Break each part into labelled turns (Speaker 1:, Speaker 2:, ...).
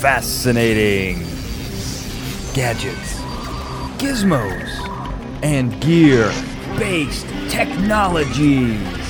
Speaker 1: fascinating gadgets, gizmos, and gear based technologies.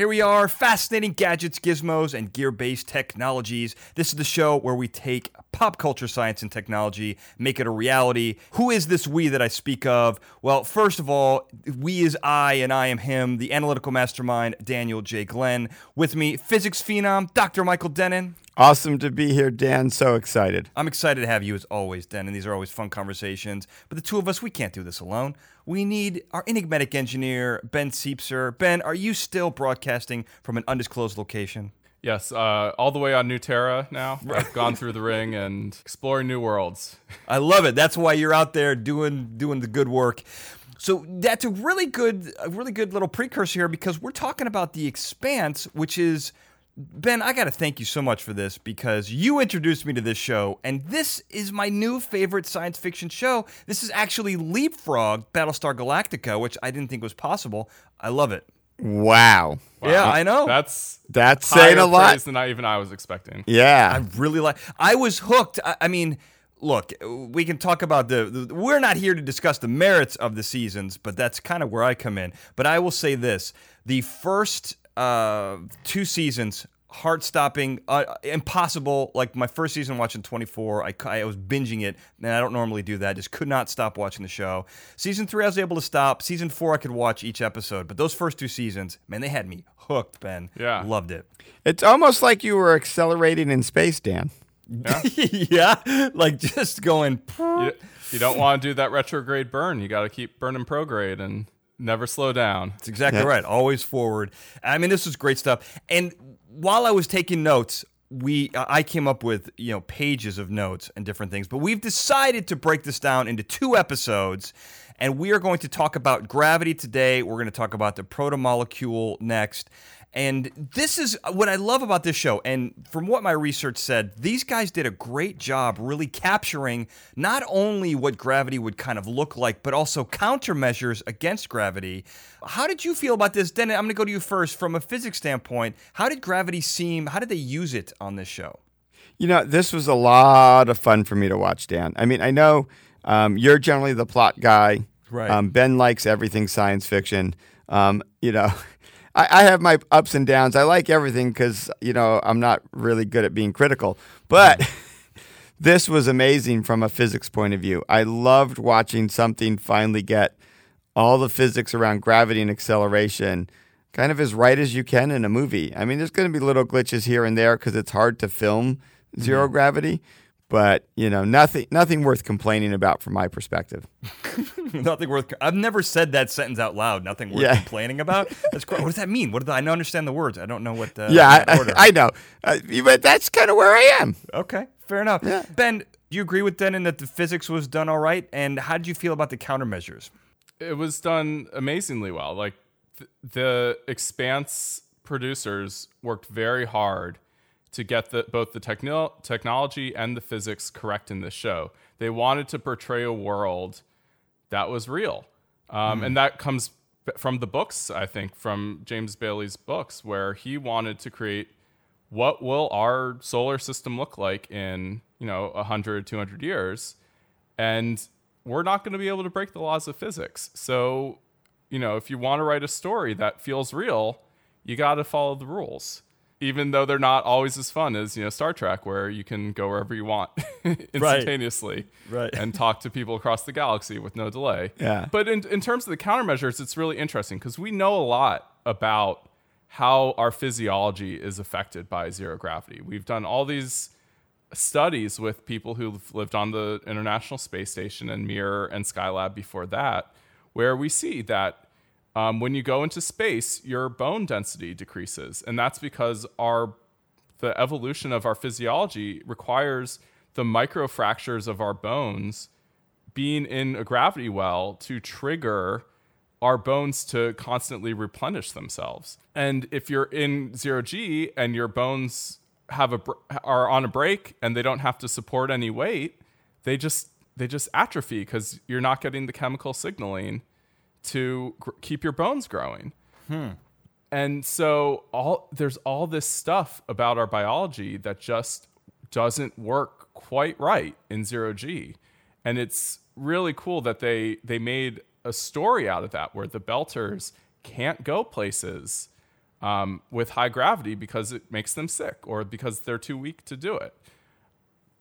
Speaker 1: Here we are, fascinating gadgets, gizmos, and gear based technologies. This is the show where we take pop culture science and technology, make it a reality. Who is this we that I speak of? Well, first of all, we is I and I am him, the analytical mastermind, Daniel J. Glenn. With me, physics phenom, Dr. Michael Dennin.
Speaker 2: Awesome to be here, Dan. So excited.
Speaker 1: I'm excited to have you as always, Dan. And These are always fun conversations. But the two of us, we can't do this alone. We need our enigmatic engineer, Ben Siepser. Ben, are you still broadcasting from an undisclosed location?
Speaker 3: Yes, uh, all the way on New Terra now. I've gone through the ring and exploring new worlds.
Speaker 1: I love it. That's why you're out there doing doing the good work. So that's a really good, a really good little precursor here because we're talking about the Expanse, which is Ben. I got to thank you so much for this because you introduced me to this show, and this is my new favorite science fiction show. This is actually Leapfrog Battlestar Galactica, which I didn't think was possible. I love it.
Speaker 2: Wow.
Speaker 3: Wow.
Speaker 1: Yeah, I know.
Speaker 3: That's
Speaker 2: That's saying a lot.
Speaker 3: praise than I, even I was expecting.
Speaker 2: Yeah.
Speaker 1: I really like. I was hooked. I, I mean, look, we can talk about the, the. We're not here to discuss the merits of the seasons, but that's kind of where I come in. But I will say this: the first uh, two seasons. Heart stopping, uh, impossible. Like my first season watching 24, I, I was binging it, and I don't normally do that. Just could not stop watching the show. Season three, I was able to stop. Season four, I could watch each episode. But those first two seasons, man, they had me hooked, Ben.
Speaker 3: Yeah.
Speaker 1: Loved it.
Speaker 2: It's almost like you were accelerating in space, Dan.
Speaker 1: yeah, like just going.
Speaker 3: You, you don't want to do that retrograde burn. You got to keep burning prograde and never slow down.
Speaker 1: That's exactly
Speaker 2: Yeah.
Speaker 1: right. Always forward. I mean, this was great stuff. And while I was taking notes, we I came up with you know pages of notes and different things, but we've decided to break this down into two episodes. And we are going to talk about gravity today. We're going to talk about the protomolecule next. And this is what I love about this show. And from what my research said, these guys did a great job really capturing not only what gravity would kind of look like, but also countermeasures against gravity. How did you feel about this? Dennin, I'm going to go to you first. From a physics standpoint, how did gravity seem? How did they use it on this show?
Speaker 2: You know, this was a lot of fun for me to watch, Dan. I mean, I know um, you're generally the plot guy.
Speaker 1: Right.
Speaker 2: Um, ben likes everything science fiction. Um, you know, I, I have my ups and downs. I like everything because, you know, I'm not really good at being critical. But mm. this was amazing from a physics point of view. I loved watching something finally get all the physics around gravity and acceleration kind of as right as you can in a movie. I mean, there's going to be little glitches here and there because it's hard to film 0 mm-hmm. gravity, but you know, nothing nothing worth complaining about from my perspective.
Speaker 1: Nothing worth. I've never said that sentence out loud. Nothing worth
Speaker 2: Yeah.
Speaker 1: complaining about. That's great. What does that mean? What do I don't understand the words? I don't know what. The,
Speaker 2: yeah,
Speaker 1: order.
Speaker 2: I, I know, uh, but that's kind of where I am.
Speaker 1: Okay, fair enough.
Speaker 2: Yeah.
Speaker 1: Ben, do you agree with Dennin that the physics was done all right? And how did you feel about the countermeasures?
Speaker 3: It was done amazingly well. Like th- the Expanse producers worked very hard to get the, both the techno- technology and the physics correct in this show. They wanted to portray a world that was real. Um, And that comes from the books, I think, from James Bailey's books, where he wanted to create what will our solar system look like in, you know, 100, 200 years. And we're not going to be able to break the laws of physics. So, you know, if you want to write a story that feels real, you got to follow the rules. Even though they're not always as fun as, you know, Star Trek, where you can go wherever you want instantaneously
Speaker 1: Right.
Speaker 3: and talk to people across the galaxy with no delay.
Speaker 2: Yeah.
Speaker 3: But in, in terms of the countermeasures, it's really interesting because we know a lot about how our physiology is affected by zero gravity. We've done all these studies with people who've lived on the International Space Station and Mir and Skylab before that, where we see that um, when you go into space, your bone density decreases, and that's because our the evolution of our physiology requires the microfractures of our bones being in a gravity well to trigger our bones to constantly replenish themselves. And if you're in zero G and your bones have a are on a break and they don't have to support any weight, they just they just atrophy because you're not getting the chemical signaling to gr- keep your bones growing. and so all there's all this stuff about our biology that just doesn't work quite right in zero G. And it's really cool that they they made a story out of that where the belters can't go places um, with high gravity because it makes them sick or because they're too weak to do it.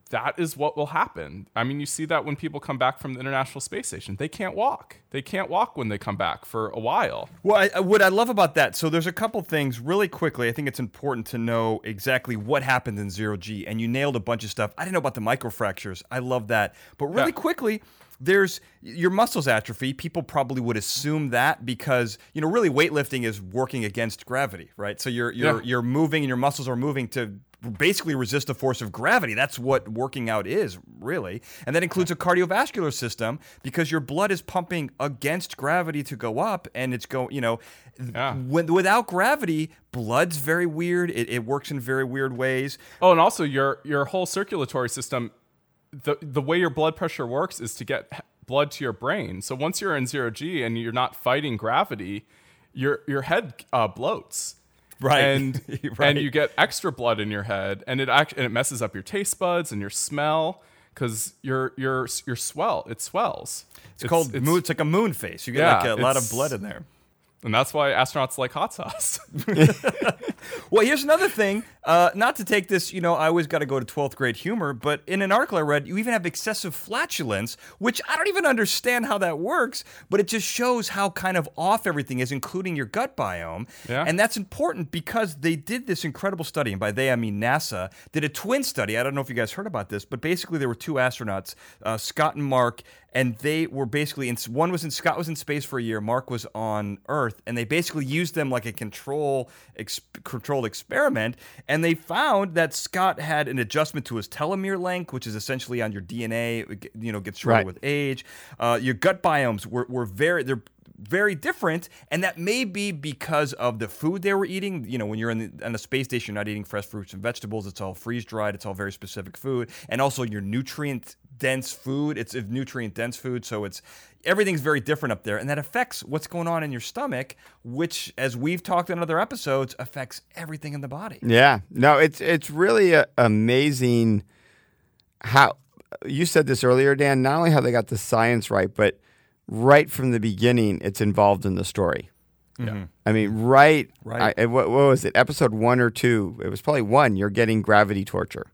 Speaker 3: That is what will happen. I mean, you see that when people come back from the International Space Station. They can't walk. They can't walk when they come back for a while.
Speaker 1: Well, I, what I love about that, so there's a couple things really quickly. I think it's important to know exactly what happened in zero G, and you nailed a bunch of stuff. I didn't know about the microfractures. I love that. But really
Speaker 3: Yeah.
Speaker 1: quickly, there's your muscles atrophy. People probably would assume that because you know, really, weightlifting is working against gravity, right? So you're you're
Speaker 3: Yeah.
Speaker 1: you're moving, and your muscles are moving to basically resist the force of gravity. That's what working out is, really. And that includes a cardiovascular system because your blood is pumping against gravity to go up and it's going, you know,
Speaker 3: Yeah.
Speaker 1: when, without gravity, blood's very weird. It, it works in very weird ways.
Speaker 3: Oh, and also your your whole circulatory system, the the way your blood pressure works is to get blood to your brain. So once you're in zero G and you're not fighting gravity, your your head uh, bloats.
Speaker 1: Right.
Speaker 3: And
Speaker 1: Right.
Speaker 3: and you get extra blood in your head, and it act- and it messes up your taste buds and your smell because your your your swell it swells.
Speaker 1: It's, called moon. It's like a moon face. You get
Speaker 3: Yeah,
Speaker 1: like a lot of blood in there.
Speaker 3: and that's why astronauts like hot sauce.
Speaker 1: Well, here's another thing. Uh, not to take this, you know, I always got to go to 12th grade humor, but in an article I read, you even have excessive flatulence, which I don't even understand how that works, but it just shows how kind of off everything is, including your gut biome.
Speaker 3: Yeah.
Speaker 1: And that's important because they did this incredible study, and by they I mean NASA, did a twin study. I don't know if you guys heard about this, but basically there were two astronauts, uh, Scott and Mark, and they were basically in one was in Scott was in space for a year, Mark was on Earth, and they basically used them like a control ex- controlled experiment, and they found that Scott had an adjustment to his telomere length, which is essentially on your DNA, you know, gets shorter
Speaker 2: Right.
Speaker 1: with age. Uh, your gut biomes were, were very they're very different, and that may be because of the food they were eating. You know, when you're in the, on the space station, you're not eating fresh fruits and vegetables. It's all freeze dried. It's all very specific food, and also your nutrient dense food. It's a nutrient dense food, so it's everything's very different up there, and that affects what's going on in your stomach, which, as we've talked in other episodes, affects everything in the body.
Speaker 2: Yeah, no, it's it's really uh amazing how you said this earlier, Dan. Not only how they got the science right, but right from the beginning, it's involved in the story.
Speaker 3: yeah.
Speaker 2: I mean, right,
Speaker 1: Right.
Speaker 2: I, what, what was it? Episode one or two? It was probably one. You're getting gravity torture,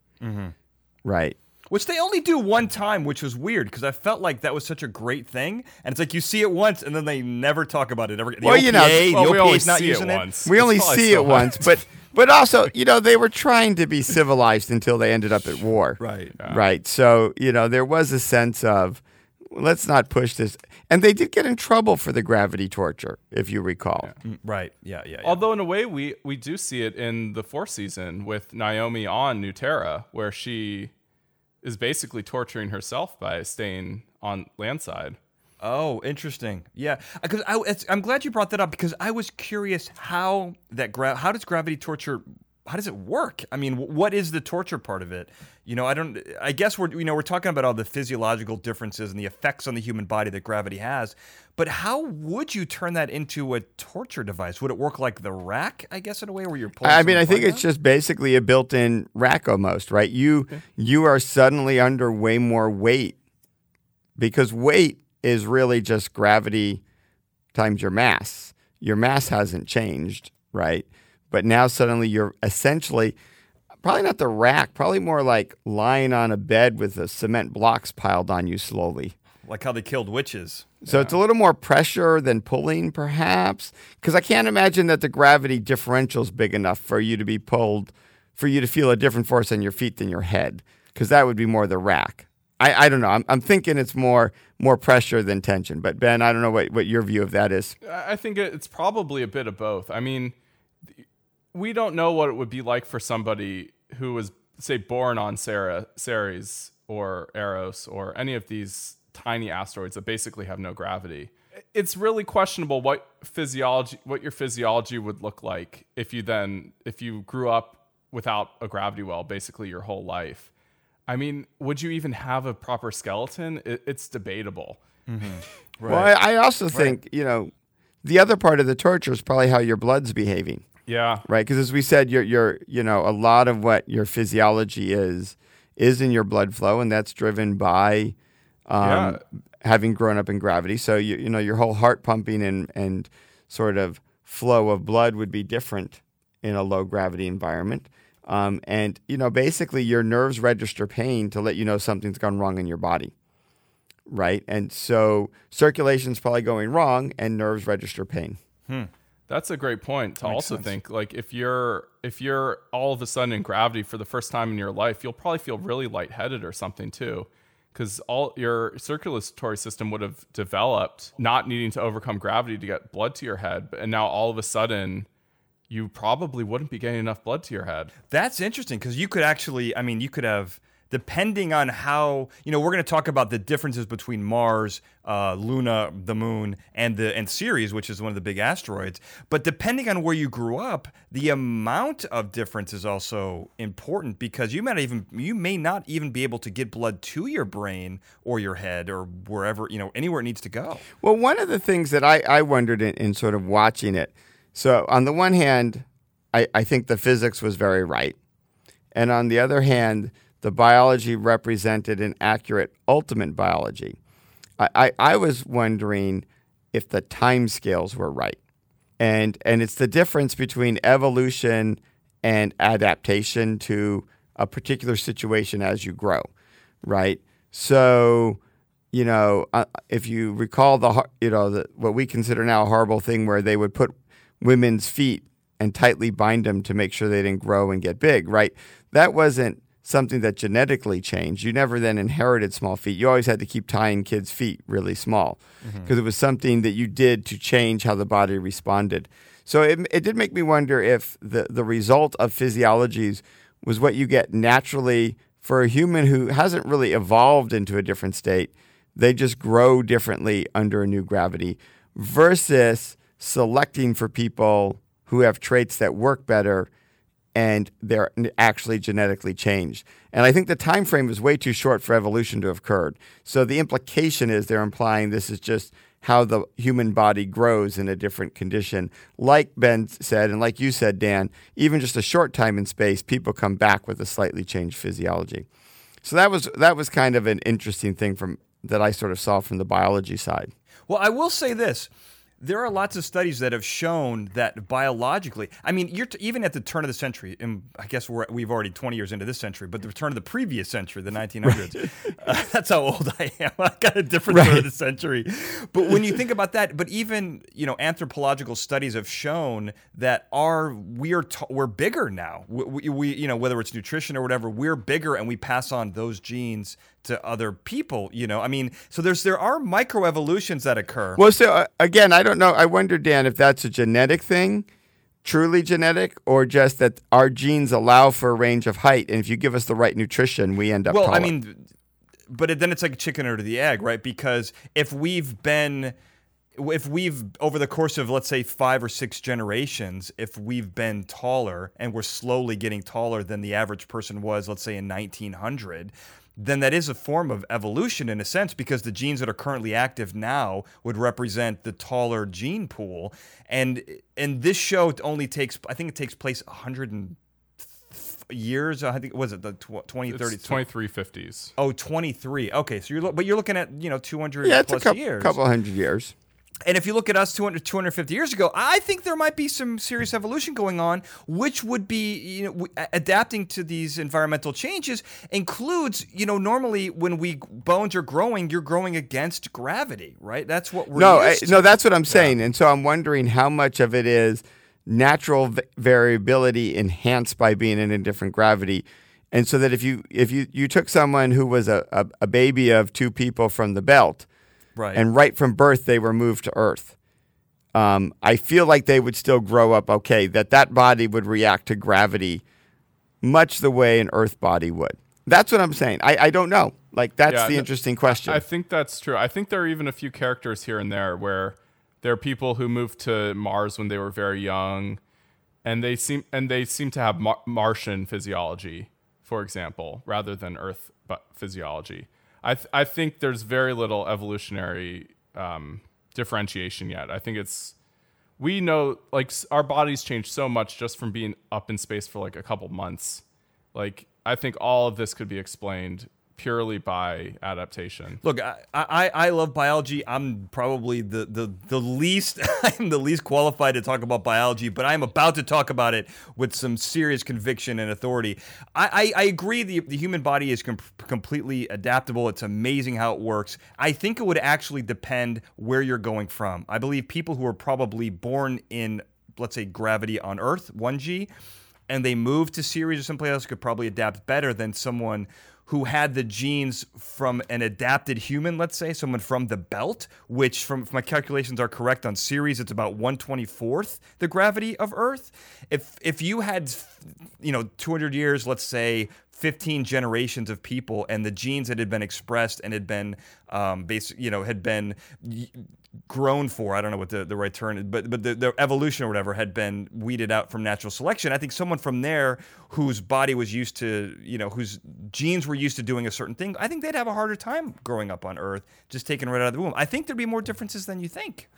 Speaker 2: right?
Speaker 1: Which they only do one time, which was weird because I felt like that was such a great thing, and it's like you see it once and then they never talk about it ever. The
Speaker 2: Well, you know,
Speaker 1: OPA,
Speaker 3: Well,
Speaker 1: the
Speaker 3: we
Speaker 1: OPA is not
Speaker 3: see
Speaker 1: using
Speaker 3: it
Speaker 1: it.
Speaker 3: once.
Speaker 2: We only see
Speaker 3: still
Speaker 2: it once, but but also, you know, they were trying to be civilized until they ended up at war.
Speaker 1: Right.
Speaker 2: Right. So, you know, there was a sense of let's not push this. And they did get in trouble for the gravity torture, if you recall.
Speaker 1: Mm, Right. Yeah. Yeah. yeah.
Speaker 3: Although in a way we we do see it in the fourth season with Naomi on New Terra, where she is basically torturing herself by staying on landside.
Speaker 1: Oh, interesting. Yeah, uh, because it's, I'm glad you brought that up because I was curious how that gra- how does gravity torture how does it work? I mean, what is the torture part of it? You know, I don't. I guess we're you know we're talking about all the physiological differences and the effects on the human body that gravity has, but how would you turn that into a torture device? Would it work like the rack? I guess in a way where you're pulling.
Speaker 2: I mean, I think
Speaker 1: plug
Speaker 2: it's just basically a built-in rack almost, right? You you are suddenly under way more weight because weight is really just gravity times your mass. Your mass hasn't changed, right? But now suddenly you're essentially probably not the rack, probably more like lying on a bed with the cement blocks piled on you slowly.
Speaker 1: like how they killed witches.
Speaker 2: So it's a little more pressure than pulling, perhaps, because I can't imagine that the gravity differential is big enough for you to be pulled, for you to feel a different force on your feet than your head, because that would be more the rack. I, I don't know. I'm, I'm thinking it's more more pressure than tension. But Ben, I don't know what, what your view of that is.
Speaker 3: I I think it's probably a bit of both. I mean, we don't know what it would be like for somebody who was, say, born on Sarah, Ceres or Eros or any of these tiny asteroids that basically have no gravity. It's really questionable what physiology, what your physiology would look like if you then, if you grew up without a gravity well, basically your whole life. I mean, would you even have a proper skeleton? It, it's debatable. Mm-hmm.
Speaker 2: Well, I, I also think you know the other part of the torture is probably how your blood's behaving
Speaker 3: Yeah.
Speaker 2: right? Because as we said, your your you know a lot of what your physiology is is in your blood flow, and that's driven by um,
Speaker 3: Yeah.
Speaker 2: having grown up in gravity. So you you know your whole heart pumping and and sort of flow of blood would be different in a low gravity environment. Um, and you know basically your nerves register pain to let you know something's gone wrong in your body. Right, and so circulation's probably going wrong, and nerves register pain.
Speaker 3: That's a great point to also think like if you're if you're all of a sudden in gravity for the first time in your life, you'll probably feel really lightheaded or something too. Because all your circulatory system would have developed not needing to overcome gravity to get blood to your head, and now all of a sudden you probably wouldn't be getting enough blood to your head.
Speaker 1: That's interesting because you could actually, I mean, you could have, depending on how, you know, we're going to talk about the differences between Mars, uh, Luna, the Moon, and the and Ceres, which is one of the big asteroids. But depending on where you grew up, the amount of difference is also important because you might even you may not even be able to get blood to your brain or your head or wherever you know anywhere it needs to go.
Speaker 2: Well, one of the things that I, I wondered in, in sort of watching it, so on the one hand, I, I think the physics was very right. And on the other hand, the biology represented an accurate ultimate biology. I, I, I was wondering if the time scales were right. And, and it's the difference between evolution and adaptation to a particular situation as you grow, right? So, you know, uh, if you recall the you know the, what we consider now a horrible thing, where they would put women's feet and tightly bind them to make sure they didn't grow and get big, right? That wasn't something that genetically changed. You never then inherited small feet. You always had to keep tying kids' feet really small mm-hmm. because it was something that you did to change how the body responded. So it, it did make me wonder if the, the result of physiologies was what you get naturally for a human who hasn't really evolved into a different state. They just grow differently under a new gravity versus selecting for people who have traits that work better and they're actually genetically changed. And I think the time frame is way too short for evolution to have occurred. So the implication is they're implying this is just how the human body grows in a different condition. Like Ben said, and like you said, Dan, even just a short time in space, people come back with a slightly changed physiology. So that was that was kind of an interesting thing from that I sort of saw from the biology side.
Speaker 1: Well, I will say this. There are lots of studies that have shown that biologically, I mean, you're t- even at the turn of the century, and I guess we're, we've already 20 years into this century, but the turn of the previous century, the 1900s, uh, that's how old I am. I've got a different turn of the century. But when you think about that, but even, you know, anthropological studies have shown that our, we are, t- we're bigger now. We, we, we, you know, whether it's nutrition or whatever, we're bigger and we pass on those genes to other people, you know. I mean, so there's, there are microevolutions that occur.
Speaker 2: Well, so uh, again, I don't know. I wonder, Dan, if that's a genetic thing, truly genetic, or just that our genes allow for a range of height, and if you give us the right nutrition, we end up.
Speaker 1: Well, I mean, but it- then it's like chicken or the egg, right? Because if we've been, if we've over the course of let's say five or six generations, if we've been taller and we're slowly getting taller than the average person was, let's say in 1900. Then that is a form of evolution in a sense because the genes that are currently active now would represent the taller gene pool, and and this show only takes I think it takes place 100 and years. I think was it the tw- 20, 30,
Speaker 3: 2350s.
Speaker 1: Oh, 23. Okay, so you're lo- but you're looking at, you know, 200
Speaker 2: yeah, it's a couple,
Speaker 1: years.
Speaker 2: couple hundred years.
Speaker 1: And if you look at us 200 250 years ago, I think there might be some serious evolution going on, which would be, you know, adapting to these environmental changes includes, you know, normally when we bones are growing, you're growing against gravity, right? That's what we're
Speaker 2: No, I, no, that's what I'm saying. And so I'm wondering how much of it is natural v- variability enhanced by being in a different gravity. And so that if you if you, you took someone who was a, a, a baby of two people from the belt,
Speaker 1: right.
Speaker 2: and right from birth they were moved to Earth, um, I feel like they would still grow up okay. That that body would react to gravity much the way an Earth body would. That's what I'm saying. I, I don't know. Like that's
Speaker 3: Yeah,
Speaker 2: the interesting question.
Speaker 3: I think that's true. I think there are even a few characters here and there where there are people who moved to Mars when they were very young, and they seem and they seem to have Mar- Martian physiology, for example, rather than Earth physiology. I th- I think there's very little evolutionary um, differentiation yet. I think it's we know like our bodies change so much just from being up in space for like a couple months. Like I think all of this could be explained purely by adaptation.
Speaker 1: Look, I, I, I love biology. I'm probably the, the, the least I'm the least qualified to talk about biology, but I'm about to talk about it with some serious conviction and authority. I, I, I agree the, the human body is com- completely adaptable. It's amazing how it works. I think it would actually depend where you're going from. I believe people who are probably born in let's say gravity on Earth, 1G, and they move to Ceres or someplace else could probably adapt better than someone who had the genes from an adapted human, let's say, someone from the belt, which, from if my calculations are correct on Ceres, it's about 124th the gravity of Earth. If if you had, you know, 200 years, let's say, 15 generations of people, and the genes that had been expressed and had been, um, basic, you know, had been grown for. I don't know what the, the right term is, but but the, the evolution or whatever had been weeded out from natural selection. I think someone from there whose body was used to, you know, whose genes were used to doing a certain thing, I think they'd have a harder time growing up on Earth, just taken right out of the womb. I think there'd be more differences than you think.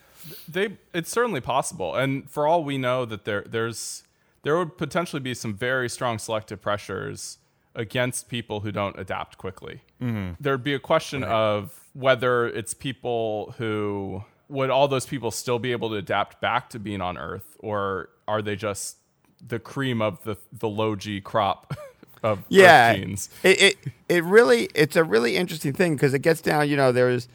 Speaker 3: They it's certainly possible. And for all we know that there there's there would potentially be some very strong selective pressures against people who don't adapt quickly. Mm-hmm. There'd be a question of whether it's people who would all those people still be able to adapt back to being on Earth, or are they just the cream of the the low G crop of
Speaker 2: yeah? It, it it really it's a really interesting thing because it gets down. You know, there's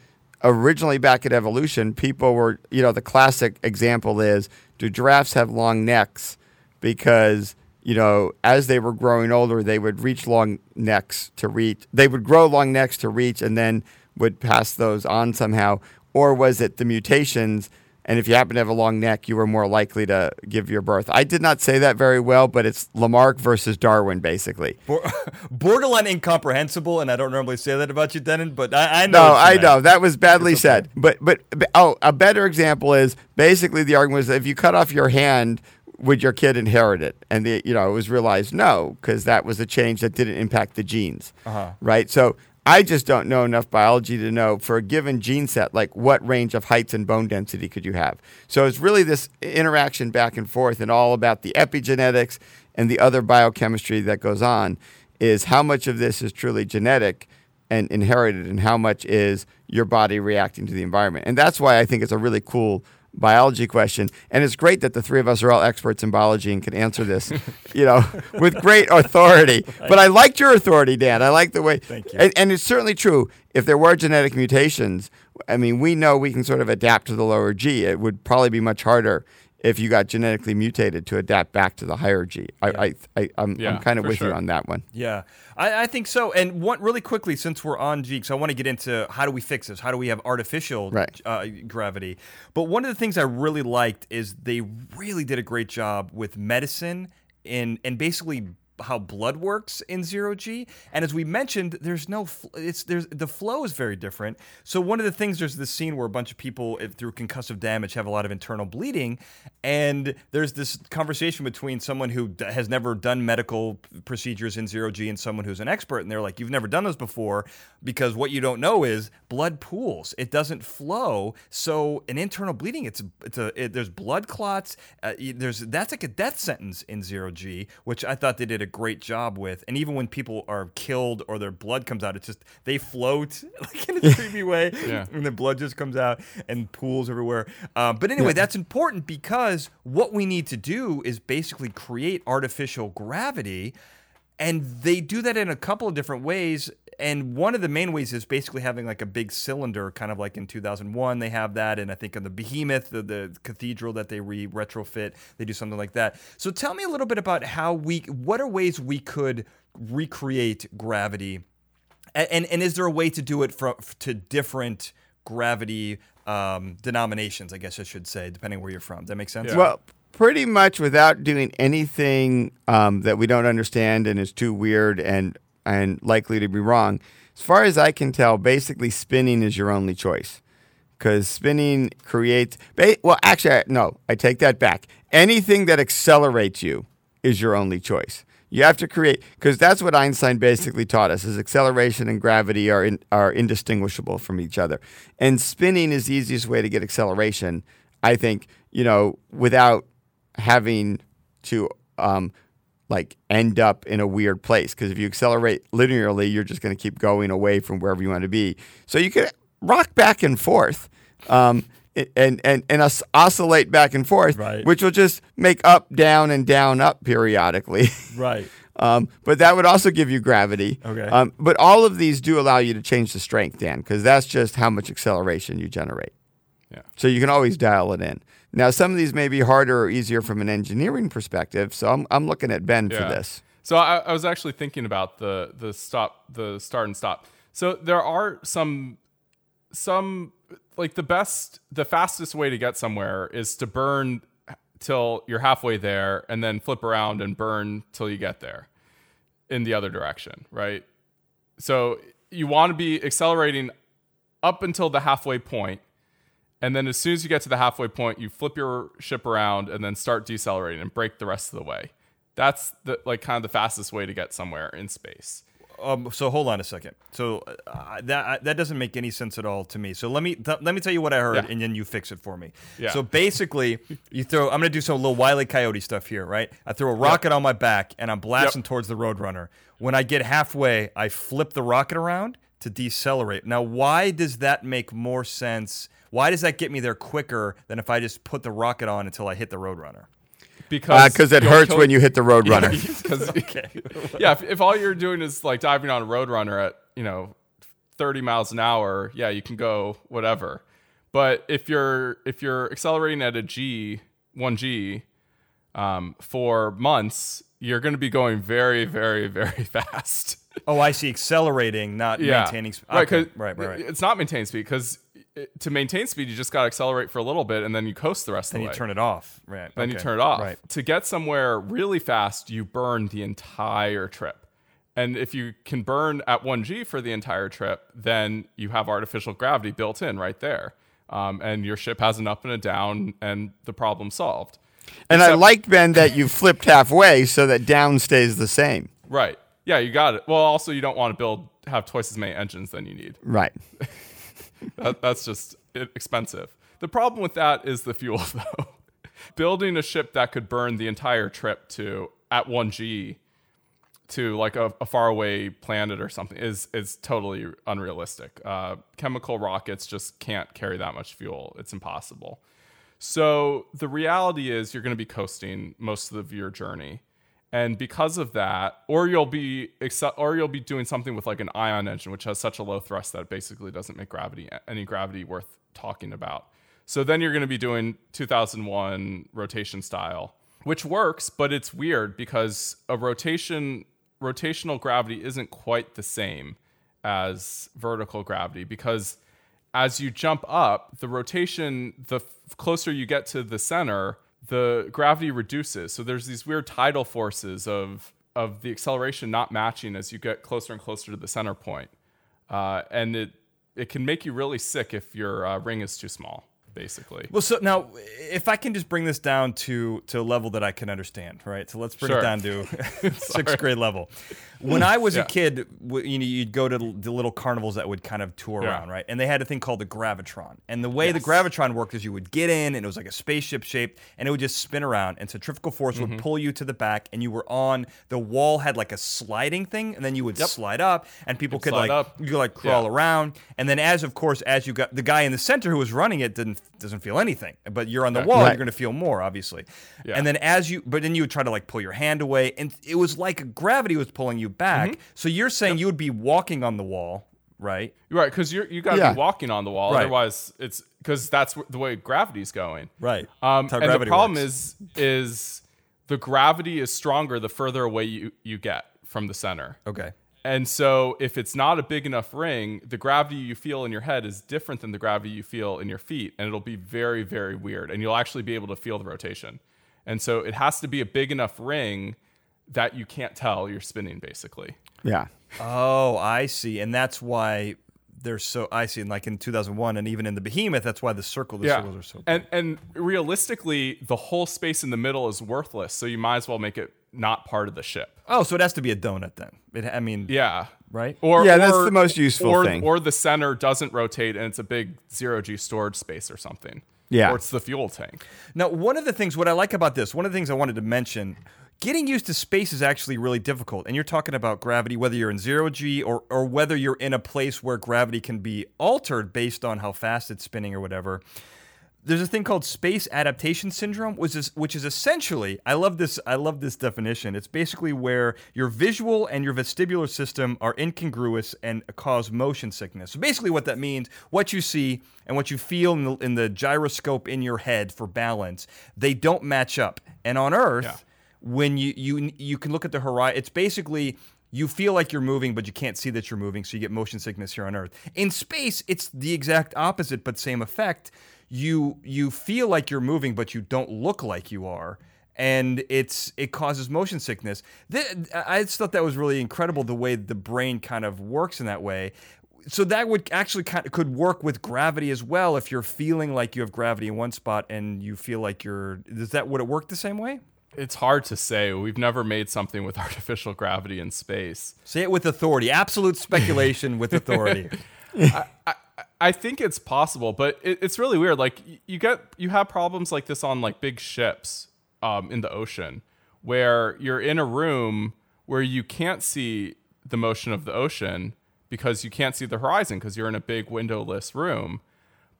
Speaker 2: originally back at evolution, people were you know the classic example is do giraffes have long necks because you know as they were growing older they would reach long necks to reach they would grow long necks to reach and then would pass those on somehow or was it the mutations and if you happen to have a long neck, you were more likely to give your birth. I did not say that very well, but it's Lamarck versus Darwin, basically.
Speaker 1: Borderline incomprehensible, and I don't normally say that about you, Dennin, but I, I know.
Speaker 2: No, I know that was badly said. But, but but oh, a better example is basically the argument was that if you cut off your hand, would your kid inherit it? And the you know it was realized no, because that was a change that didn't impact the genes,
Speaker 1: Uh-huh.
Speaker 2: right? So I just don't know enough biology to know for a given gene set, like what range of heights and bone density could you have. So it's really this interaction back and forth, and all about the epigenetics and the other biochemistry that goes on. Is how much of this is truly genetic and inherited and how much is your body reacting to the environment. And that's why I think it's a really cool biology question. And it's great that the three of us are all experts in biology and can answer this, you know, with great authority. But I liked your authority, Dan. I like the way
Speaker 1: Thank you.
Speaker 2: And, and it's certainly true. If there were genetic mutations, I mean, we know we can sort of adapt to the lower G. It would probably be much harder if you got genetically mutated to adapt back to the higher G. I, I, I, I'm,
Speaker 3: Yeah,
Speaker 2: I'm kind of
Speaker 3: for
Speaker 2: with you on that one.
Speaker 1: Yeah, I, I think so. And one really quickly, since we're on Geeks, I want to get into how do we fix this? How do we have artificial
Speaker 2: Right.
Speaker 1: uh, gravity? But one of the things I really liked is they really did a great job with medicine and and basically how blood works in zero G. And as we mentioned, there's no it's there's the flow is very different. So one of the things there's this scene where a bunch of people through concussive damage have a lot of internal bleeding, and there's this conversation between someone who has never done medical procedures in zero G and someone who's an expert, and they're like, "You've never done this before," because what you don't know is blood pools; it doesn't flow. So an internal bleeding, it's it's a it, there's blood clots. Uh, there's that's like a death sentence in zero G, which I thought they did a great job with. And even when people are killed or their blood comes out, it's just they float like in a creepy way,
Speaker 3: Yeah.
Speaker 1: and the blood just comes out and pools everywhere. Um, but anyway, that's important because what we need to do is basically create artificial gravity. And they do that in a couple of different ways. And one of the main ways is basically having like a big cylinder, kind of like in 2001, they have that. And I think on the Behemoth, the, the cathedral that they re retrofit, they do something like that. So tell me a little bit about how we, what are ways we could recreate gravity and, and and is there a way to do it from to different gravity um, denominations? I guess I should say, depending where you're from. Does that make sense?
Speaker 3: Yeah.
Speaker 2: Well, pretty much without doing anything um, that we don't understand and is too weird and and likely to be wrong. As far as I can tell, basically spinning is your only choice because spinning creates. Ba- well, actually, no, I take that back. Anything that accelerates you is your only choice. You have to create because that's what Einstein basically taught us: is acceleration and gravity are in, are indistinguishable from each other, and spinning is the easiest way to get acceleration I think you know without having to um, like end up in a weird place because if you accelerate linearly, you're just going to keep going away from wherever you want to be. So you could rock back and forth. Um, and and and os- oscillate back and forth,
Speaker 1: Right.
Speaker 2: which will just make up, down, and down, up periodically.
Speaker 1: Right.
Speaker 2: Um, but that would also give you gravity.
Speaker 1: Okay.
Speaker 2: Um, but all of these do allow you to change the strength, Dan, because that's just how much acceleration you generate.
Speaker 3: Yeah.
Speaker 2: So you can always dial it in. Now, some of these may be harder or easier from an engineering perspective. So I'm, I'm looking at Ben for this.
Speaker 3: So I, I was actually thinking about the the stop, the start and stop. So there are some some like the best, the fastest way to get somewhere is to burn till you're halfway there, and then flip around and burn till you get there in the other direction, right? So you want to be accelerating up until the halfway point, and then as soon as you get to the halfway point, you flip your ship around and then start decelerating and break the rest of the way. That's the like kind of the fastest way to get somewhere in space.
Speaker 1: Um, so hold on a second. So uh, that that doesn't make any sense at all to me. So let me th- let me tell you what I heard,
Speaker 3: Yeah.
Speaker 1: and then you fix it for me.
Speaker 3: Yeah.
Speaker 1: So basically, you throw. I'm gonna do some little wily coyote stuff here, right? I throw a rocket on my back, and I'm blasting towards the roadrunner. When I get halfway, I flip the rocket around to decelerate. Now, why does that make more sense? Why does that get me there quicker than if I just put the rocket on until I hit the roadrunner?
Speaker 3: Because
Speaker 2: Because Uh, it hurts
Speaker 3: kill-
Speaker 2: when you hit the road runner.
Speaker 3: Because yeah, if, if all you're doing is like diving on a roadrunner at you know 30 miles an hour, yeah, you can go whatever. But if you're if you're accelerating at a G, one G, um, for months, you're going to be going very, very, very fast.
Speaker 1: Oh, I see. Accelerating, not
Speaker 3: yeah,
Speaker 1: maintaining. Sp-
Speaker 3: right,
Speaker 1: right, right, right.
Speaker 3: It's not maintaining speed because to maintain speed, you just got to accelerate for a little bit and then you coast the rest
Speaker 1: Then
Speaker 3: of the way.
Speaker 1: turn it off. Right.
Speaker 3: then you turn it off.
Speaker 1: Right.
Speaker 3: To get somewhere really fast, you burn the entire trip. And if you can burn at 1G for the entire trip, then you have artificial gravity built in right there. Um, and your ship has an up and a down, and the problem solved.
Speaker 2: And I like, Ben, that you flipped halfway so that down stays the same.
Speaker 3: Right. Yeah, you got it. Well, also, you don't want to build, have twice as many engines than you need.
Speaker 2: Right.
Speaker 3: That, that's just expensive. The problem with that is the fuel, though. Building a ship that could burn the entire trip to at 1G to like a, a faraway planet or something is is totally unrealistic. Uh, chemical rockets just can't carry that much fuel. It's impossible. So the reality is you're going to be coasting most of your journey. And because of that, or you'll be or you'll be doing something with like an ion engine, which has such a low thrust that it basically doesn't make gravity any gravity worth talking about. So then you're going to be doing 2001 rotation style, which works, but it's weird because a rotation rotational gravity isn't quite the same as vertical gravity because as you jump up, the rotation, the f- closer you get to the center, the gravity reduces. So there's these weird tidal forces of of the acceleration not matching as you get closer and closer to the center point, uh, and it it can make you really sick if your uh, ring is too small. Basically,
Speaker 1: Well, so now, if I can just bring this down to to a level that I can understand, right? So let's bring
Speaker 3: Sure.
Speaker 1: it down to sixth grade level. When I was a kid, w- you know, you'd go to the little carnivals that would kind of tour
Speaker 3: Yeah.
Speaker 1: around, right? And they had a thing called the gravitron. And the way the gravitron worked is you would get in, and it was like a spaceship shaped, and it would just spin around, and centrifugal force
Speaker 3: Mm-hmm.
Speaker 1: would pull you to the back, and you were on the wall had like a sliding thing, and then you would slide up, and people could like
Speaker 3: up.
Speaker 1: you could like crawl
Speaker 3: Yeah.
Speaker 1: around, and then as of course as you got the guy in the center who was running it didn't doesn't feel anything, but you're on the
Speaker 3: Yeah.
Speaker 1: wall,
Speaker 2: Right.
Speaker 1: you're gonna feel more obviously.
Speaker 3: Yeah.
Speaker 1: And then as you, but then you would try to like pull your hand away, and it was like gravity was pulling you back.
Speaker 3: Mm-hmm.
Speaker 1: So you're saying you would be walking on the wall, right?
Speaker 3: right? Because you're you got to
Speaker 2: Yeah.
Speaker 3: be walking on the wall,
Speaker 1: Right.
Speaker 3: otherwise it's because that's the way gravity's going.
Speaker 1: Right.
Speaker 3: Um, and the problem
Speaker 1: works.
Speaker 3: is is the gravity is stronger the further away you, you get from the center.
Speaker 1: Okay.
Speaker 3: And so if it's not a big enough ring, the gravity you feel in your head is different than the gravity you feel in your feet. And it'll be very, very weird. And you'll actually be able to feel the rotation. And so it has to be a big enough ring that you can't tell you're spinning, basically.
Speaker 2: Yeah.
Speaker 1: Oh, I see, and that's why they're so. I see, and like in 2001, and even in the Behemoth, that's why the circle, the circles are so. Big.
Speaker 3: And and realistically, the whole space in the middle is worthless. So you might as well make it not part of the ship.
Speaker 1: Oh, so it has to be a donut then. It, I mean,
Speaker 3: Yeah.
Speaker 1: right?
Speaker 3: Or
Speaker 2: Yeah, that's the most useful
Speaker 3: or,
Speaker 2: thing.
Speaker 3: Or the center doesn't rotate and it's a big zero G storage space or something.
Speaker 2: Yeah.
Speaker 3: or it's the fuel tank.
Speaker 1: Now, one of the things, what I like about this, one of the things I wanted to mention, getting used to space is actually really difficult. And you're talking about gravity, whether you're in zero G or, or whether you're in a place where gravity can be altered based on how fast it's spinning or whatever. There's a thing called space adaptation syndrome, which is which is essentially I love this I love this definition. It's basically where your visual and your vestibular system are incongruous and cause motion sickness. So basically, what that means, what you see and what you feel in the, in the gyroscope in your head for balance, they don't match up. And on Earth,
Speaker 3: Yeah.
Speaker 1: When you you you can look at the horizon, it's basically you feel like you're moving, but you can't see that you're moving, so you get motion sickness here on Earth. In space, it's the exact opposite, but same effect. You you feel like you're moving, but you don't look like you are, and it's it causes motion sickness. I just thought that was really incredible the way the brain kind of works in that way. So that would actually kind of could work with gravity as well. If you're feeling like you have gravity in one spot and you feel like you're, does that would it work the same way?
Speaker 3: It's hard to say. We've never made something with artificial gravity in space.
Speaker 1: Say it with authority. Absolute speculation with authority.
Speaker 3: I think it's possible, but it, it's really weird. Like you get you have problems like this on like big ships um, in the ocean, where you're in a room where you can't see the motion of the ocean because you can't see the horizon because you're in a big windowless room.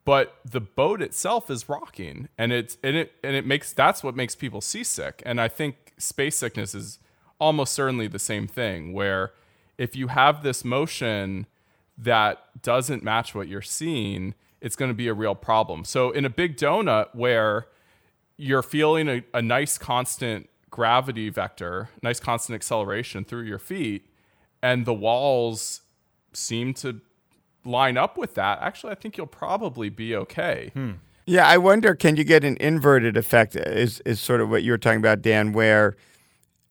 Speaker 3: But the boat itself is rocking, and it's and it and it makes that's what makes people seasick. And I think space sickness is almost certainly the same thing, where if you have this motion that doesn't match what you're seeing, it's going to be a real problem. So in a big donut where you're feeling a, a nice constant gravity vector, nice constant acceleration through your feet, and the walls seem to line up with that, actually, I think you'll probably be okay. Hmm.
Speaker 2: Yeah, I wonder can you get an inverted effect is is sort of what you were talking about Dan where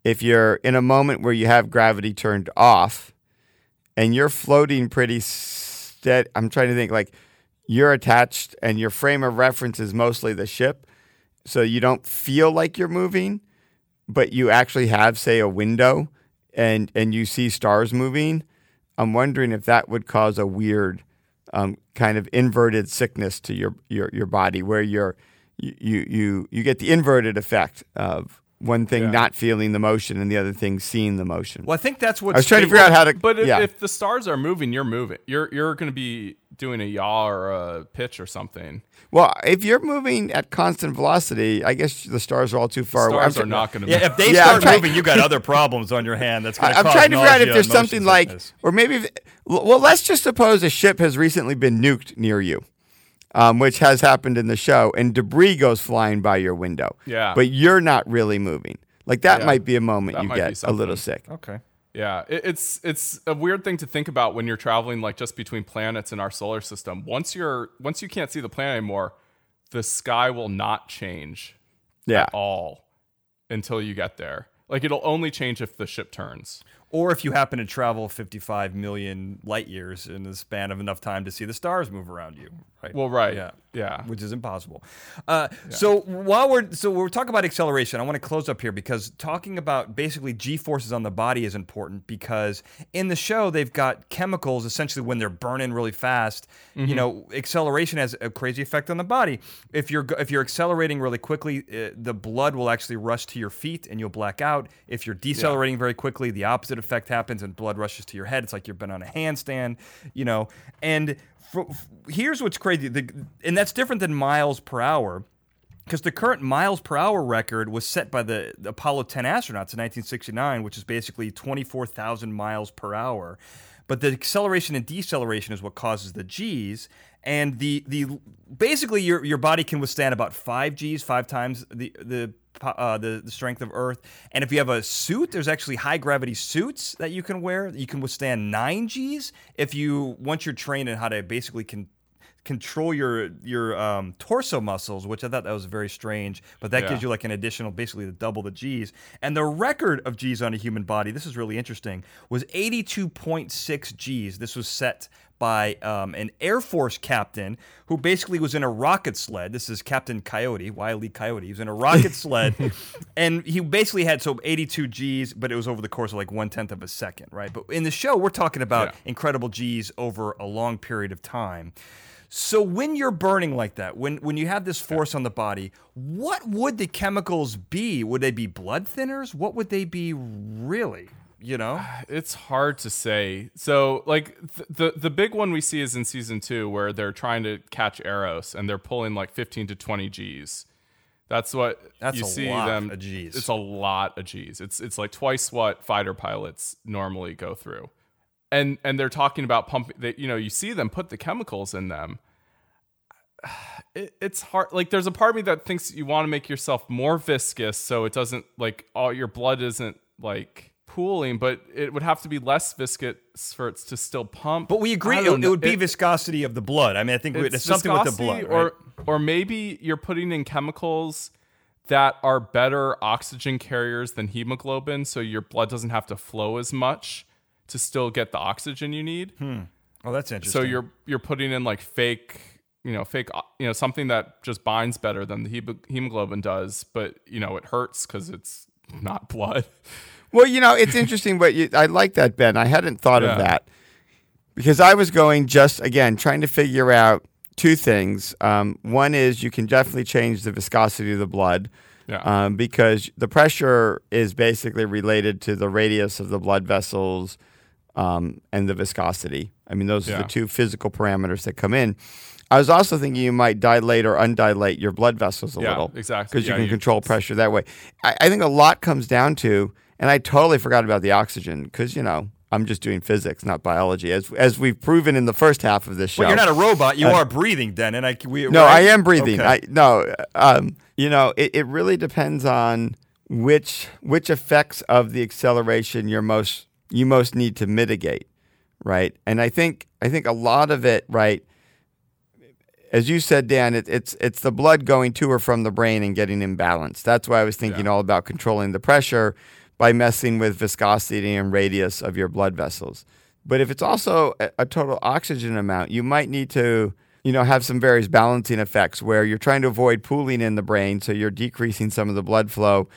Speaker 2: if you're in a moment where you have gravity turned off and you're floating pretty steady I'm trying to think like you're attached and your frame of reference is mostly the ship so you don't feel like you're moving but you actually have say a window and and you see stars moving I'm wondering if that would cause a weird um, kind of inverted sickness to your, your, your body where you're, you, you, you, get the inverted effect of one thing
Speaker 3: Yeah.
Speaker 2: not feeling the motion and the other thing seeing the motion.
Speaker 1: Well, I think that's what
Speaker 2: I was trying to figure out how to.
Speaker 3: But if,
Speaker 2: yeah.
Speaker 3: if the stars are moving, you're moving. You're you're going to be doing a yaw or a pitch or something.
Speaker 2: well, if you're moving at constant velocity, I guess the stars are all too far away. I'm
Speaker 3: Stars are not going to.
Speaker 1: Yeah, if they
Speaker 2: Yeah, I'm
Speaker 1: start
Speaker 2: trying-
Speaker 1: moving, you got other problems on your hand. That's going
Speaker 2: I,
Speaker 1: to
Speaker 2: I'm trying to figure out if there's something like, or maybe, if, well, let's just suppose a ship has recently been nuked near you, um, which has happened in the show, and debris goes flying by your window.
Speaker 3: Yeah.
Speaker 2: But you're not really moving. Like that
Speaker 3: Yeah.
Speaker 2: might be a moment
Speaker 3: That
Speaker 2: you get a little sick.
Speaker 1: Okay.
Speaker 3: Yeah, it, it's it's a weird thing to think about when you're traveling like just between planets in our solar system. Once you're once you can't see the planet anymore, the sky will not change
Speaker 2: Yeah.
Speaker 3: at all until you get there. Like it'll only change if the ship turns.
Speaker 1: Or if you happen to travel 55 million light years in the span of enough time to see the stars move around you, right?
Speaker 3: Well, right.
Speaker 1: Yeah.
Speaker 3: Yeah.
Speaker 1: Which is impossible. Uh, So while we're so we're talking about acceleration, I want to close up here because talking about basically g forces on the body is important because in the show they've got chemicals essentially when they're burning really fast. You know, acceleration has a crazy effect on the body. If you're if you're accelerating really quickly, uh, the blood will actually rush to your feet and you'll black out. If you're decelerating very quickly, the opposite effect happens and blood rushes to your head. It's like you've been on a handstand, you know. And fr- f- here's what's crazy, the, and that's different than miles per hour because the current miles per hour record was set by the, the Apollo 10 astronauts in 1969, which is basically 24,000 miles per hour. But the acceleration and deceleration is what causes the G's, and the the basically your your body can withstand about five G's, five times the the uh, the, the strength of Earth. And if you have a suit, there's actually high gravity suits that you can wear. You can withstand nine G's if you once you're trained in how to basically can control your your um, torso muscles, which I thought that was very strange. But that
Speaker 3: Yeah.
Speaker 1: gives you like an additional, basically, to double the G's. And the record of G's on a human body, this is really interesting, was 82.6 G's. This was set by um, an Air Force captain who basically was in a rocket sled. This is Captain Coyote, Wiley Coyote. He was in a rocket sled, and he basically had so 82 G's, but it was over the course of like one tenth of a second, right? But in the show, we're talking about
Speaker 3: Yeah.
Speaker 1: incredible G's over a long period of time. So when you're burning like that, when when you have this force on the body, what would the chemicals be? Would they be blood thinners? What would they be really? You know?
Speaker 3: It's hard to say. So, like th- the the big one we see is in season two, where they're trying to catch Eros and they're pulling like 15 to 20 G's. That's what
Speaker 1: That's
Speaker 3: you
Speaker 1: a
Speaker 3: see
Speaker 1: lot
Speaker 3: them.
Speaker 1: of Gs.
Speaker 3: It's a lot of G's. It's it's like twice what fighter pilots normally go through, and and they're talking about pumping. That you know you see them put the chemicals in them. It, it's hard. Like there's a part of me that thinks you want to make yourself more viscous, so it doesn't like all your blood isn't like pooling, but it would have to be less viscous for it to still pump.
Speaker 1: But we agree it, it would be
Speaker 3: It-
Speaker 1: viscosity of the blood. I mean, I think it's,
Speaker 3: it's
Speaker 1: something with the blood, right?
Speaker 3: or or maybe you're putting in chemicals that are better oxygen carriers than hemoglobin, so your blood doesn't have to flow as much to still get the oxygen you need.
Speaker 1: oh, that's interesting.
Speaker 3: So you're you're putting in like fake, you know, fake, you know, something that just binds better than the hemoglobin does, but you know, it hurts because it's not blood.
Speaker 2: Well, you know, it's interesting, but you, I like that, Ben. I hadn't thought
Speaker 3: Yeah.
Speaker 2: of that because I was going just again trying to figure out two things. Um, one is you can definitely change the viscosity of the blood
Speaker 3: Yeah.
Speaker 2: um, because the pressure is basically related to the radius of the blood vessels um, and the viscosity. I mean, those are the two physical parameters that come in. I was also thinking you might dilate or undilate your blood vessels a
Speaker 3: Yeah,
Speaker 2: little.
Speaker 3: exactly.
Speaker 2: Because you can
Speaker 3: you-
Speaker 2: control pressure that way. I, I think a lot comes down to, and I totally forgot about the oxygen because, you know, I'm just doing physics, not biology, as, as we've proven in the first half of this show.
Speaker 1: Well, you're not a robot. You are breathing, then, and I we,
Speaker 2: No,
Speaker 1: right?
Speaker 2: I am breathing.
Speaker 1: Okay.
Speaker 2: I no, um, you know, it, it really depends on which which effects of the acceleration you're most you most need to mitigate, right? And I think I think a lot of it, right, as you said, Dan, it, it's it's the blood going to or from the brain and getting imbalanced. That's why I was thinking
Speaker 3: Yeah.
Speaker 2: all about controlling the pressure by messing with viscosity and radius of your blood vessels. But if it's also a, a total oxygen amount, you might need to, you know, have some various balancing effects where you're trying to avoid pooling in the brain, so you're decreasing some of the blood flow,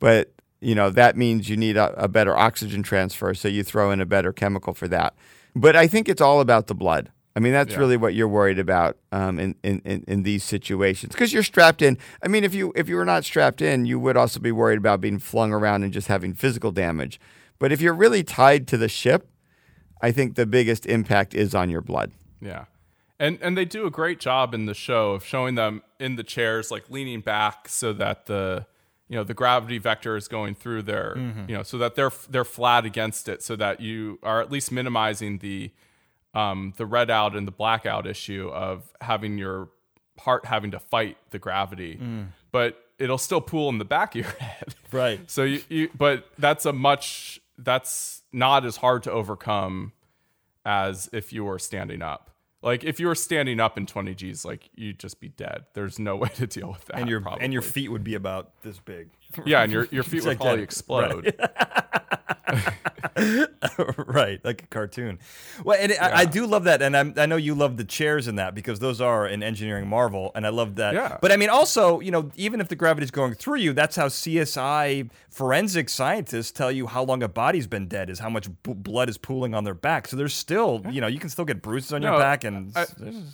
Speaker 2: but you know that means you need a, a better oxygen transfer, so you throw in a better chemical for that. But I think it's all about the blood. I mean, that's
Speaker 3: Yeah.
Speaker 2: really what you're worried about um, in, in, in, in these situations because you're strapped in. I mean, if you if you were not strapped in, you would also be worried about being flung around and just having physical damage. But if you're really tied to the ship, I think the biggest impact is on your blood.
Speaker 3: Yeah. And and they do a great job in the show of showing them in the chairs like leaning back so that the you know the gravity vector is going through their you know so that they're they're flat against it so that you are at least minimizing the um the red out and the blackout issue of having your heart having to fight the gravity. But it'll still pool in the back of your head.
Speaker 1: Right.
Speaker 3: So you, you but that's a much that's not as hard to overcome as if you were standing up. Like if you were standing up in 20 G's, like you'd just be dead. There's no way to deal with that.
Speaker 1: and your
Speaker 3: probably.
Speaker 1: and your feet would be about this big.
Speaker 3: yeah, and your your feet would probably
Speaker 1: Gigantic.
Speaker 3: explode.
Speaker 1: right, like a cartoon. Well, and I, I do love that, and I'm, I know you love the chairs in that because those are an engineering marvel, and I love that.
Speaker 3: Yeah.
Speaker 1: But I mean, also, you know, even if the gravity's going through you, that's how CSI forensic scientists tell you how long a body's been dead is how much b- blood is pooling on their back. So there's still, you know, you can still get bruises on your back, and
Speaker 3: I-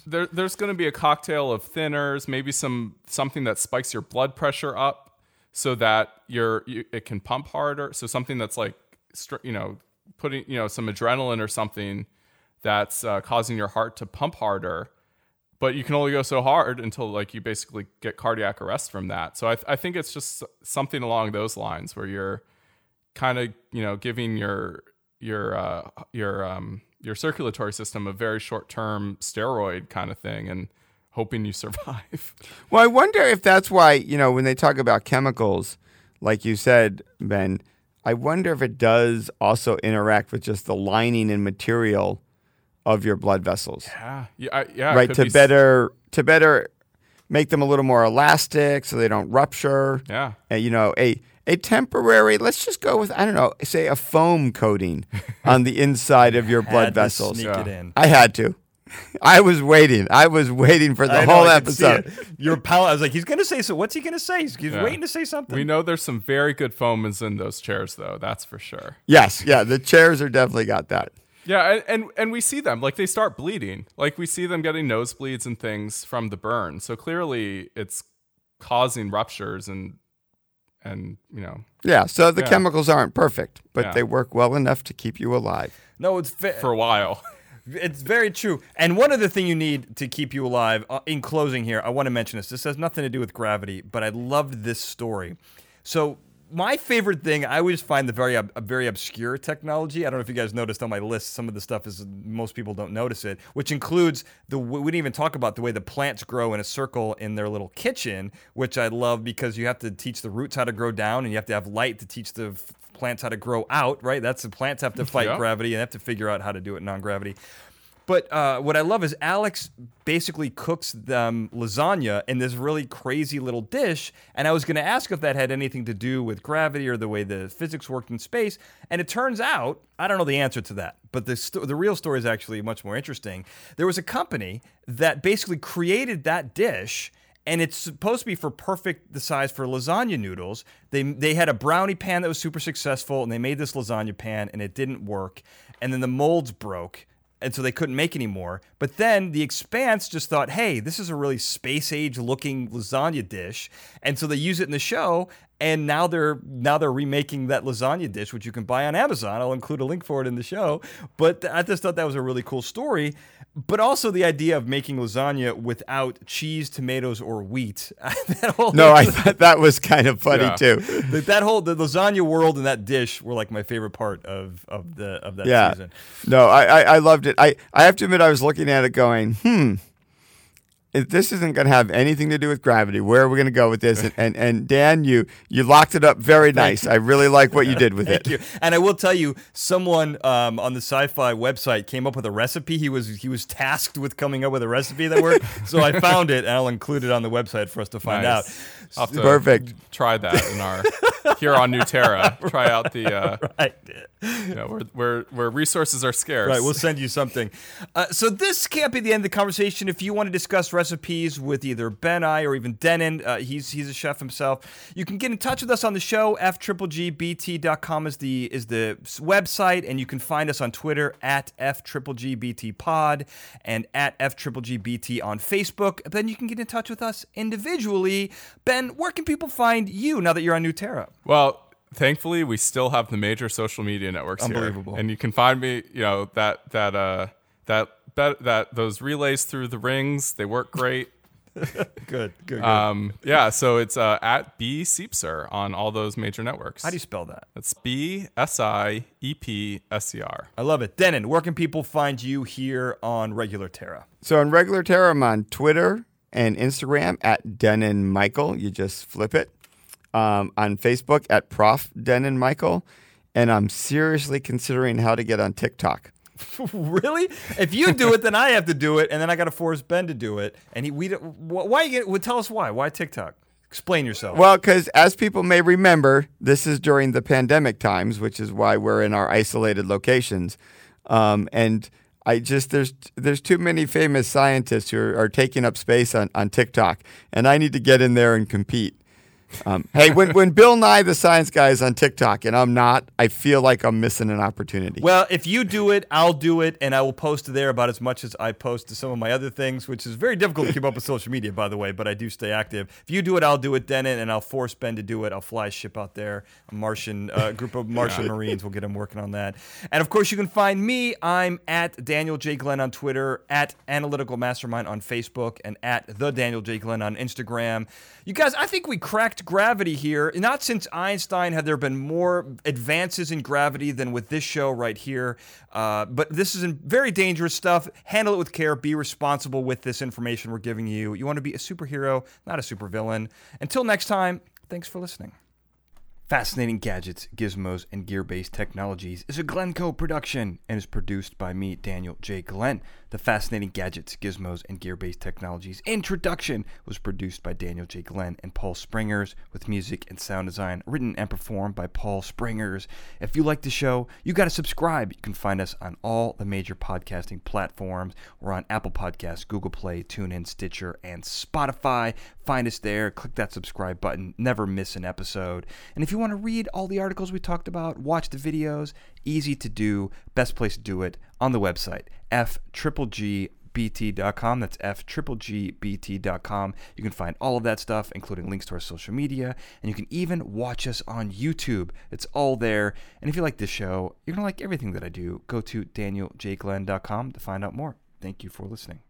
Speaker 3: there, there's going to be a cocktail of thinners, maybe some something that spikes your blood pressure up, so that your you, it can pump harder. So something that's like, you know, putting you know some adrenaline or something that's uh, causing your heart to pump harder. But you can only go so hard until like you basically get cardiac arrest from that. So I, I think it's just something along those lines where you're kind of you know giving your your uh, your um, your circulatory system a very short term steroid kind of thing and hoping you survive.
Speaker 2: Well, I wonder if that's why, you know, when they talk about chemicals, like you said, Ben, I wonder if it does also interact with just the lining and material of your blood vessels.
Speaker 3: yeah, yeah, yeah.
Speaker 2: right to
Speaker 3: be
Speaker 2: better to better make them a little more elastic so they don't rupture.
Speaker 3: Yeah,
Speaker 2: Uh, you know, a a temporary, let's just go with I don't know, say a foam coating on the inside of your blood
Speaker 1: had to
Speaker 2: vessels.
Speaker 1: Sneak
Speaker 3: Yeah.
Speaker 1: it in.
Speaker 2: I had to. I was waiting. I was waiting for the
Speaker 1: I know,
Speaker 2: whole
Speaker 1: I
Speaker 2: episode.
Speaker 1: Your pal, I was like, he's gonna say so. What's he gonna say? He's, he's
Speaker 3: Yeah.
Speaker 1: waiting to say something.
Speaker 3: we know there's some very good foamers in those chairs, though. That's for sure.
Speaker 2: Yes, yeah, the chairs are definitely got that.
Speaker 3: Yeah, and, and and we see them like they start bleeding. Like we see them getting nosebleeds and things from the burn. So clearly, it's causing ruptures and and you know
Speaker 2: Yeah, so the
Speaker 3: Yeah.
Speaker 2: chemicals aren't perfect, but
Speaker 3: Yeah.
Speaker 2: they work well enough to keep you alive.
Speaker 1: No, it's fa-
Speaker 3: for a while.
Speaker 1: It's very true. And one other thing you need to keep you alive, uh, in closing here, I want to mention this. This has nothing to do with gravity, but I loved this story. So, my favorite thing, I always find the very a very obscure technology. I don't know if you guys noticed on my list, some of the stuff is most people don't notice it, which includes the we didn't even talk about the way the plants grow in a circle in their little kitchen, which I love because you have to teach the roots how to grow down and you have to have light to teach the plants how to grow out, right? That's the plants have to fight
Speaker 3: Yeah.
Speaker 1: gravity and have to figure out how to do it non gravity. But uh, what I love is Alex basically cooks them lasagna in this really crazy little dish. And I was going to ask if that had anything to do with gravity or the way the physics worked in space. And it turns out I don't know the answer to that. But the sto- the real story is actually much more interesting. There was a company that basically created that dish and it's supposed to be for perfect the size for lasagna noodles. They they had a brownie pan that was super successful, and they made this lasagna pan, and it didn't work. And then the molds broke, and so they couldn't make any more. But then the Expanse just thought, hey, this is a really space age looking lasagna dish, and so they use it in the show. And now they're now they're remaking that lasagna dish, which you can buy on Amazon. I'll include a link for it in the show. But I just thought that was a really cool story. But also the idea of making lasagna without cheese, tomatoes, or wheat. that whole
Speaker 2: No, I thought that was kind of funny
Speaker 3: Yeah.
Speaker 2: too.
Speaker 1: that, that whole the lasagna world and that dish were like my favorite part of of the of that
Speaker 2: Yeah.
Speaker 1: season.
Speaker 2: No, I, I, I loved it. I, I have to admit, I was looking at it going, hmm, if this isn't going to have anything to do with gravity, where are we going to go with this? And, and, and Dan, you, you locked it up very nice. I really like what you did with it.
Speaker 1: Thank you. And I will tell you, someone um, on the sci-fi website came up with a recipe. He was he was tasked with coming up with a recipe that worked. so I found it, and I'll include it on the website for us to find
Speaker 3: Nice.
Speaker 1: out.
Speaker 3: I'll have to
Speaker 2: Perfect.
Speaker 3: Try that in our here on New Terra. Try out the uh,
Speaker 1: Right.
Speaker 3: you know, where where where resources are scarce.
Speaker 1: Right, we'll send you something. Uh, so this can't be the end of the conversation. If you want to discuss recipes with either Ben, I, or even Dennin, uh, he's he's a chef himself. You can get in touch with us on the show. fgbt.com is the is the website, and you can find us on Twitter at fggbtpod and at fggbt on Facebook. Then you can get in touch with us individually. Ben, where can people find you now that you're on New Terra?
Speaker 3: Well, thankfully, we still have the major social media networks
Speaker 1: Unbelievable.
Speaker 3: here, and you can find me. You know that that uh that that, that those relays through the rings they work great.
Speaker 1: Good, good. good.
Speaker 3: um, yeah, so it's uh, at B Siepser on all those major networks.
Speaker 1: How do you spell that?
Speaker 3: That's B S I E P S E R.
Speaker 1: I love it. Dennin, where can people find you here on Regular Terra?
Speaker 2: So on regular Terra, I'm on Twitter and Instagram at Dennin Michael. You just flip it. Um, on Facebook at Prof Dennin Michael. And I'm seriously considering how to get on TikTok.
Speaker 1: really? If you do it, then I have to do it, and then I got to force Ben to do it. And he, we, wh- why? You get, well, tell us why. Why TikTok? Explain yourself.
Speaker 2: Well, because as people may remember, this is during the pandemic times, which is why we're in our isolated locations. Um, and I just there's there's too many famous scientists who are, are taking up space on, on TikTok, and I need to get in there and compete. Um, hey, when, when Bill Nye the Science Guy is on TikTok and I'm not, I feel like I'm missing an opportunity.
Speaker 1: Well, if you do it, I'll do it, and I will post there about as much as I post to some of my other things, which is very difficult to keep up with social media, by the way. But I do stay active. If you do it, I'll do it, Dennin, and I'll force Ben to do it. I'll fly a ship out there, a Martian uh, group of Martian Marines. We'll get him working on that. And of course, you can find me. I'm at Daniel J Glenn on Twitter, at Analytical Mastermind on Facebook, and at the Daniel J Glenn on Instagram. You guys, I think we cracked gravity here. Not since Einstein had there been more advances in gravity than with this show right here. Uh, but this is very dangerous stuff. Handle it with care. Be responsible with this information we're giving you. You want to be a superhero, not a supervillain. Until next time, thanks for listening. Fascinating Gadgets, Gizmos, and Gear Based Technologies is a Glencoe production and is produced by me, Daniel J. Glenn. The Fascinating Gadgets, Gizmos, and Gear Based Technologies introduction was produced by Daniel J. Glenn and Paul Springers, with music and sound design written and performed by Paul Springers. If you like the show, you got to subscribe. You can find us on all the major podcasting platforms. We're on Apple Podcasts, Google Play, TuneIn, Stitcher, and Spotify. Find us there. Click that subscribe button. Never miss an episode. And if you want to read all the articles we talked about, watch the videos, easy to do. Best place to do it on the website, f triple g bt.com. That's f triple g bt.com. You can find all of that stuff, including links to our social media, and you can even watch us on YouTube. It's all there. And if you like this show, you're going to like everything that I do. Go to danieljglenn.com to find out more. Thank you for listening.